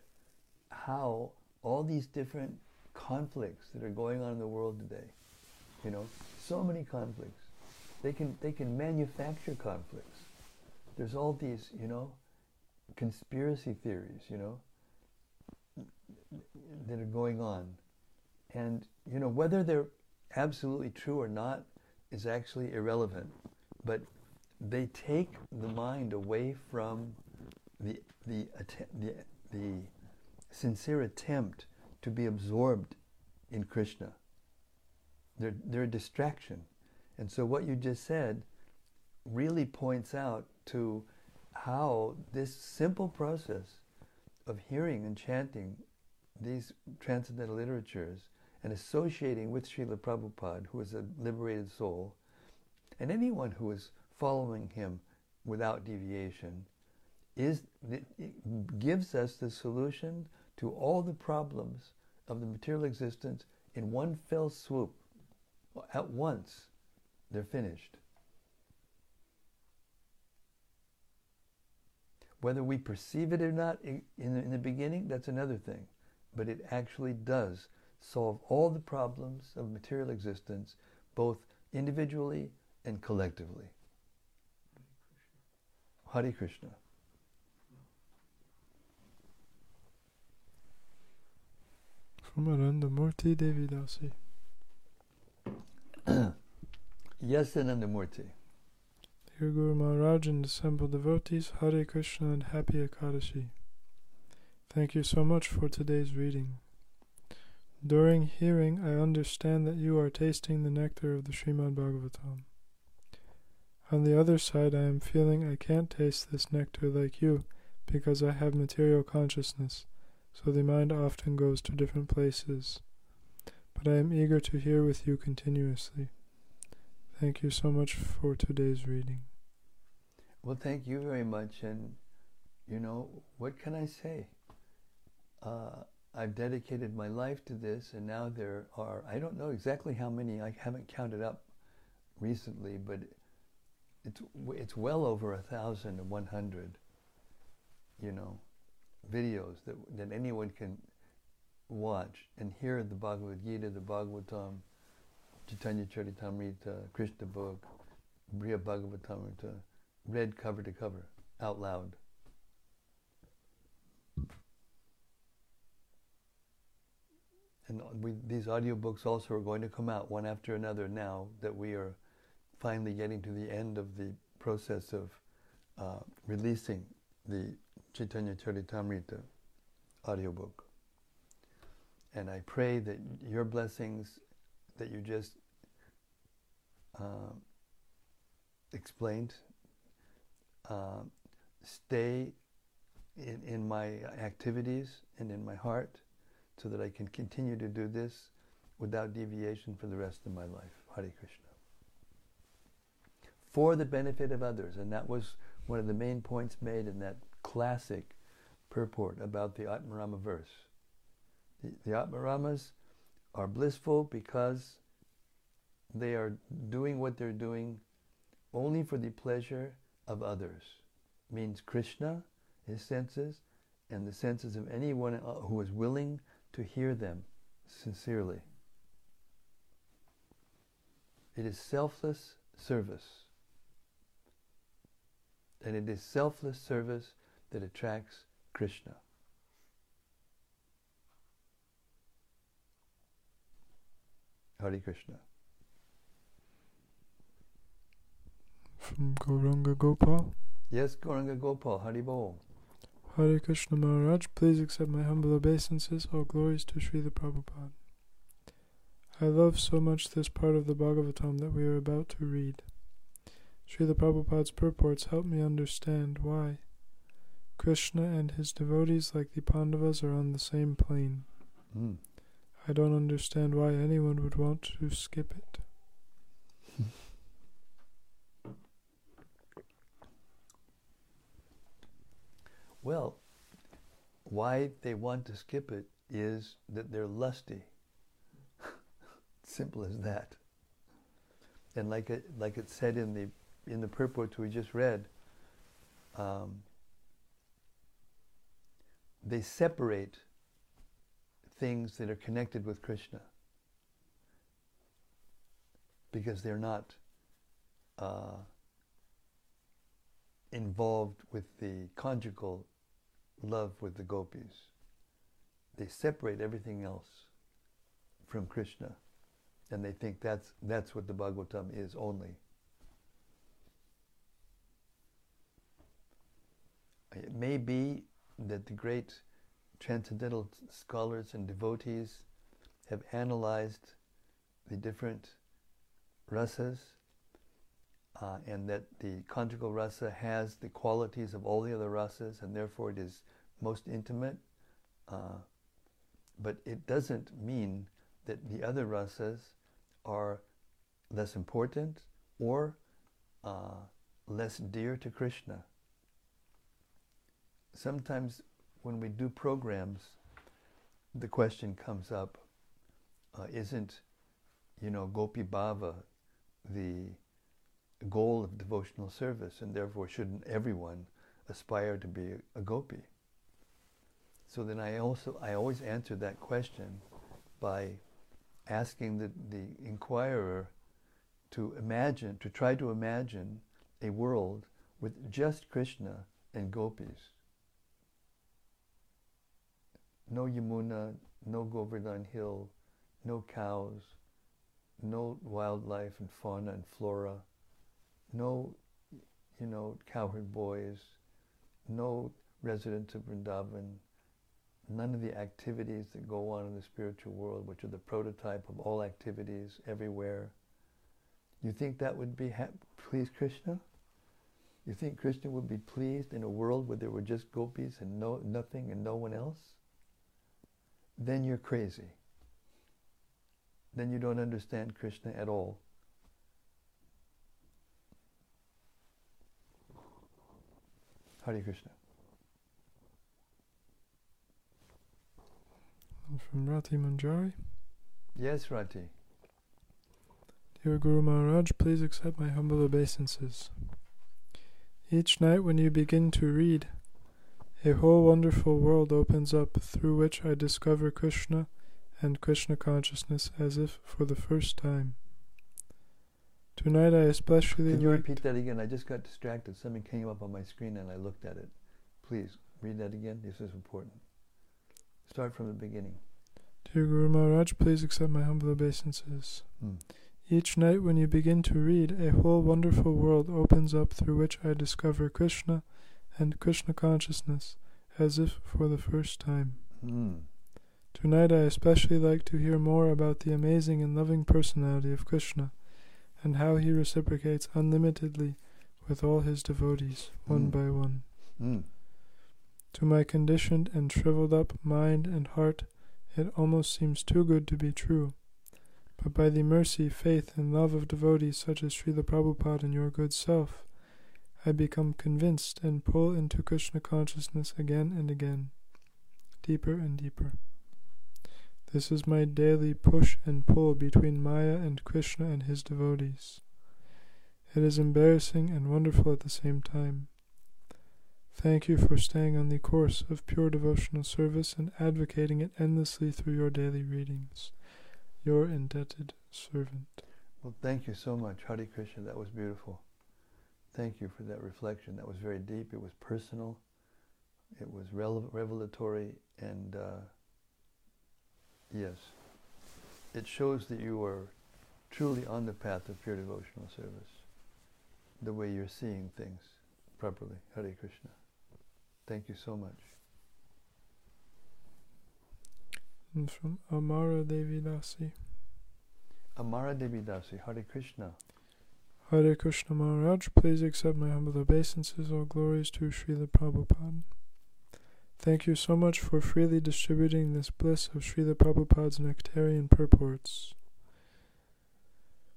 how all these different conflicts that are going on in the world today, you know, so many conflicts. They can they can manufacture conflicts. There's all these, you know, conspiracy theories, you know, that are going on. And, you know, whether they're absolutely true or not is actually irrelevant. But they take the mind away from the, the, the, the sincere attempt to be absorbed in Krishna. They're, they're a distraction. And so what you just said really points out to how this simple process of hearing and chanting these transcendental literatures and associating with Srila Prabhupada, who is a liberated soul, and anyone who is following him without deviation, is gives us the solution to all the problems of the material existence in one fell swoop. At once, they're finished. Whether we perceive it or not in in the beginning, that's another thing. But it actually does solve all the problems of material existence, both individually and collectively. Hare Krishna. From Anandamurti Devidasi. *clears throat* yes, Anandamurti. Dear Guru Maharaj and assembled devotees, Hare Krishna and Happy Ekadashi. Thank you so much for today's reading. During hearing, I understand that you are tasting the nectar of the Srimad Bhagavatam. On the other side, I am feeling I can't taste this nectar like you because I have material consciousness, so the mind often goes to different places. But I am eager to hear with you continuously. Thank you so much for today's reading. Well, thank you very much. And, you know, what can I say? Uh, I've dedicated my life to this, and now there are, I don't know exactly how many, I haven't counted up recently, but it's, it's well over a thousand and one hundred, you know, videos that, that anyone can watch and hear the Bhagavad Gita, the Bhagavatam, Chaitanya Charitamrita, Krishna book, Brihad Bhagavatamrita, read cover to cover, out loud. And we, these audiobooks also are going to come out one after another now that we are finally getting to the end of the process of uh, releasing the Chaitanya Charitamrita audiobook. And I pray that your blessings that you just uh, explained uh, stay in, in my activities and in my heart so that I can continue to do this without deviation for the rest of my life. Hare Krishna. For the benefit of others. And that was one of the main points made in that classic purport about the Atmarama verse. The, the Atmaramas are blissful because they are doing what they're doing only for the pleasure of others. It Means Krishna, his senses, and the senses of anyone who is willing to hear them sincerely. It is selfless service. And it is selfless service that attracts Krishna. Hare Krishna. From Gauranga Gopal. Yes, Gauranga Gopal, Hari Haribol. Hare Krishna Maharaj, please accept my humble obeisances. All glories to Srila Prabhupada. I love so much this part of the Bhagavatam that we are about to read. Srila Prabhupada's purports help me understand why Krishna and his devotees, like the Pandavas, are on the same plane. Mm. I don't understand why anyone would want to skip it. Well, why they want to skip it is that they're lusty. *laughs* Simple as that. And like it, like it said in the in the purport we just read, um, they separate things that are connected with Krishna because they're not uh, involved with the conjugal love with the gopis. They separate everything else from Krishna, and they think that's that's what the Bhagavatam is only. It may be that the great transcendental scholars and devotees have analyzed the different rasas uh, and that the conjugal rasa has the qualities of all the other rasas and therefore it is most intimate. Uh, but it doesn't mean that the other rasas are less important or uh, less dear to Krishna. Sometimes when we do programs, the question comes up uh, isn't, you know, Gopi Bhava the goal of devotional service, and therefore shouldn't everyone aspire to be a gopi? So then I also I always answer that question by asking the, the inquirer to imagine, to try to imagine a world with just Krishna and gopis. No Yamuna, no Govardhan Hill, no cows, no wildlife and fauna and flora, no, you know, cowherd boys, no residents of Vrindavan, none of the activities that go on in the spiritual world, which are the prototype of all activities everywhere. You think that would be ha- please Krishna? You think Krishna would be pleased in a world where there were just gopis and no nothing and no one else? Then you're crazy. Then you don't understand Krishna at all. Hare Krishna. from Rati Manjari. Yes, Rati. Dear Guru Maharaj, please accept my humble obeisances. Each night when you begin to read, a whole wonderful world opens up through which I discover Krishna and Krishna consciousness as if for the first time. Tonight I especially Can you repeat that again? I just got distracted. Something came up on my screen and I looked at it. Please read that again. This is important. Start from the beginning. Dear Guru Maharaj, please accept my humble obeisances. Hmm. Each night when you begin to read, a whole wonderful world opens up through which I discover Krishna and Krishna consciousness as if for the first time. Hmm. Tonight I especially like to hear more about the amazing and loving personality of Krishna and how he reciprocates unlimitedly with all his devotees, one Mm. by one. Hmm. To my conditioned and shriveled up mind and heart, it almost seems too good to be true. But by the mercy, faith, and love of devotees such as Srila Prabhupada and your good self, I become convinced and pull into Krishna consciousness again and again, deeper and deeper. This is my daily push and pull between Maya and Krishna and his devotees. It is embarrassing and wonderful at the same time. Thank you for staying on the course of pure devotional service and advocating it endlessly through your daily readings. Your indebted servant. Well, thank you so much, Hare Krishna. That was beautiful. Thank you for that reflection. That was very deep. It was personal. It was revelatory, and uh, yes, it shows that you are truly on the path of pure devotional service. The way you're seeing things properly. Hare Krishna. Thank you so much. And from Amara Devi Dasi. Amara Devi Dasi, Hare Krishna. Hare Krishna Maharaj, please accept my humble obeisances, all glories to Srila Prabhupada. Thank you so much for freely distributing this bliss of Srila Prabhupada's nectarian purports.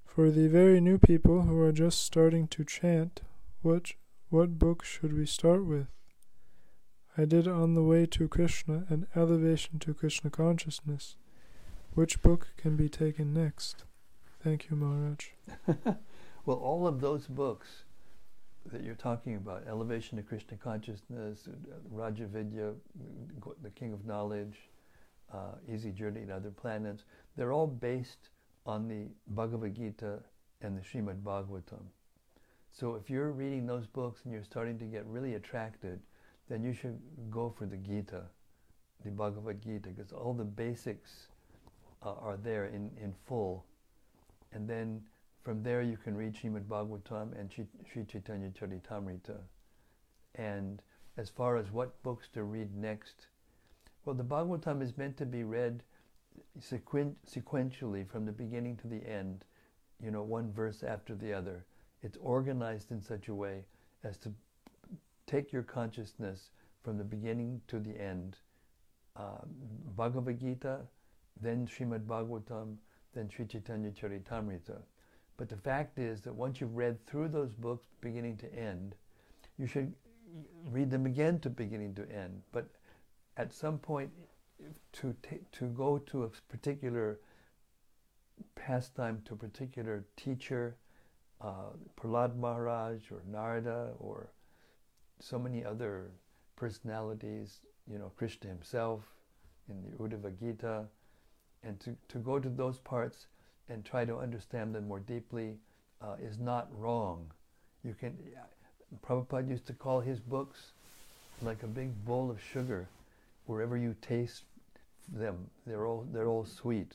For the very new people who are just starting to chant, what, what book should we start with? I did On the Way to Krishna and Elevation to Krishna Consciousness. Which book can be taken next? Thank you, Maharaj. *laughs* well, all of those books that you're talking about, Elevation to Krishna Consciousness, Raja Vidya, The King of Knowledge, uh, Easy Journey to Other Planets, they're all based on the Bhagavad Gita and the Srimad Bhagavatam. So if you're reading those books and you're starting to get really attracted, then you should go for the Gita, the Bhagavad Gita, because all the basics uh, are there in, in full. And then from there you can read Srimad Bhagavatam and Sri Chaitanya Charitamrita. And as far as what books to read next, well, the Bhagavatam is meant to be read sequen- sequentially from the beginning to the end, you know, one verse after the other. It's organized in such a way as to take your consciousness from the beginning to the end. Uh, Bhagavad Gita, then Srimad Bhagavatam, then Sri Chaitanya Charitamrita. But the fact is that once you've read through those books beginning to end, you should read them again to beginning to end. But at some point, to t- to go to a particular pastime, to a particular teacher, uh, Prahlad Maharaj or Narada or so many other personalities, you know, Krishna himself in the Uddhava Gita, and to, to go to those parts and try to understand them more deeply uh, is not wrong. You can, Prabhupada used to call his books like a big bowl of sugar. Wherever you taste them, they're all they're all sweet,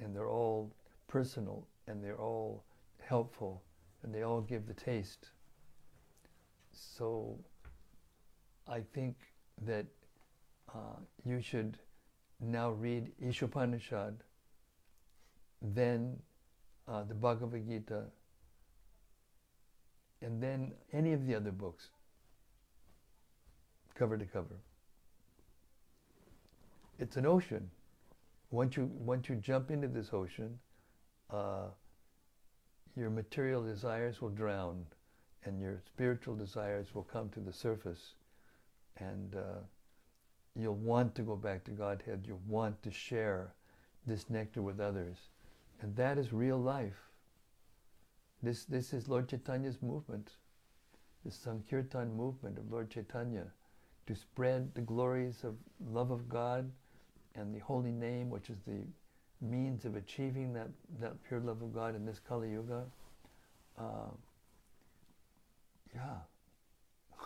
and they're all personal, and they're all helpful, and they all give the taste. So, I think that uh, you should now read Ishopanishad, then uh, the Bhagavad Gita, and then any of the other books, cover to cover. It's an ocean. Once you once you jump into this ocean, uh, your material desires will drown, and your spiritual desires will come to the surface, and uh, you'll want to go back to Godhead. You'll want to share this nectar with others. And that is real life. This, this is Lord Chaitanya's movement, the Sankirtan movement of Lord Chaitanya, to spread the glories of love of God and the holy name, which is the means of achieving that, that pure love of God in this Kali Yuga. Uh, yeah,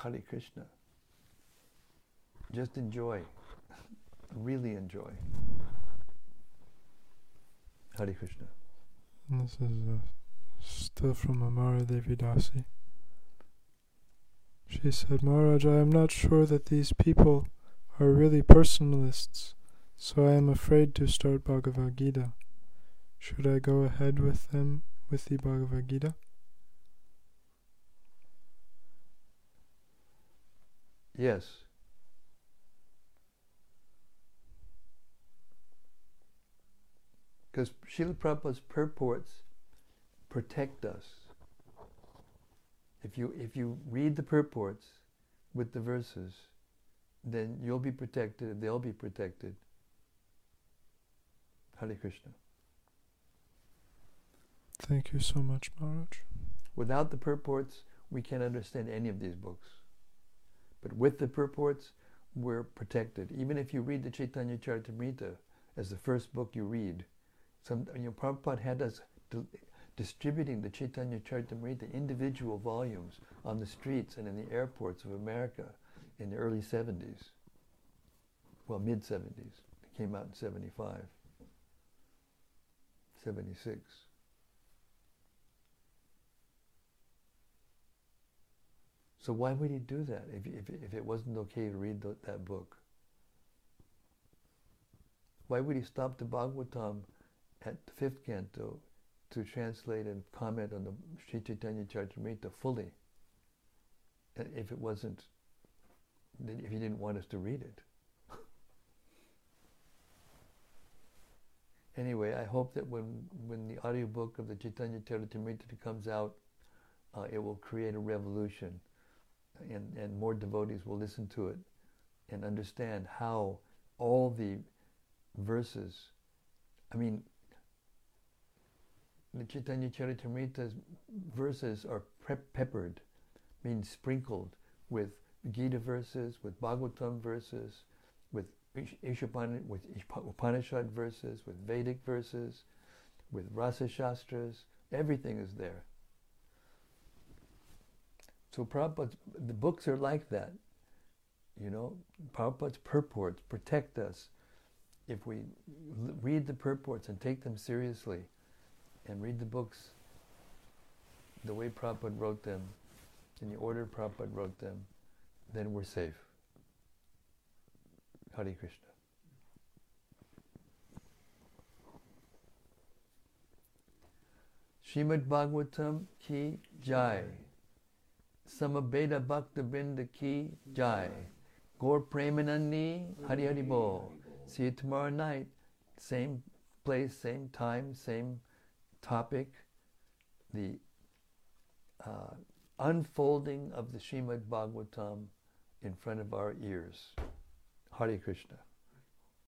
Hare Krishna. Just enjoy, really enjoy. Hare Krishna. And this is uh, still from Amara Devi Dasi. She said, Maharaj, I am not sure that these people are really personalists, so I am afraid to start Bhagavad Gita. Should I go ahead with them with the Bhagavad Gita? Yes. Because Srila Prabhupada's purports protect us. If you, if you read the purports with the verses, then you'll be protected, they'll be protected. Hare Krishna. Thank you so much, Maharaj. Without the purports, we can't understand any of these books. But with the purports, we're protected. Even if you read the Chaitanya Charitamrita as the first book you read, some you know, Prabhupada had us distributing the Chaitanya Charitamrita individual volumes on the streets and in the airports of America in the early 70s. Well, mid 70s. It came out in 75, 76. So why would he do that if, if, if it wasn't okay to read that book? Why would he stop the Bhagavatam at the fifth canto to translate and comment on the Sri Chaitanya Charitamrita fully if it wasn't, if he didn't want us to read it? *laughs* anyway, I hope that when, when the audiobook of the Chaitanya Charitamrita comes out, uh, it will create a revolution and, and more devotees will listen to it and understand how all the verses, I mean, the Chaitanya Charitamrita's verses are peppered, means sprinkled with Gita verses, with Bhagavatam verses, with Ishapan, with Upanishad verses, with Vedic verses, with Rasa Shastras. Everything is there. So Prabhupada's, the books are like that. You know, Prabhupada's purports protect us if we read the purports and take them seriously and read the books the way Prabhupada wrote them, in the order Prabhupada wrote them, then we're safe. Hare Krishna. Shrimad Bhagavatam ki jai. Samaveta Bhakta Brinda ki jai. Gaur Premanandi Hari Hari Bo. See you tomorrow night. Same place, same time, same topic. The uh, unfolding of the Shrimad Bhagavatam in front of our ears. Hare Krishna.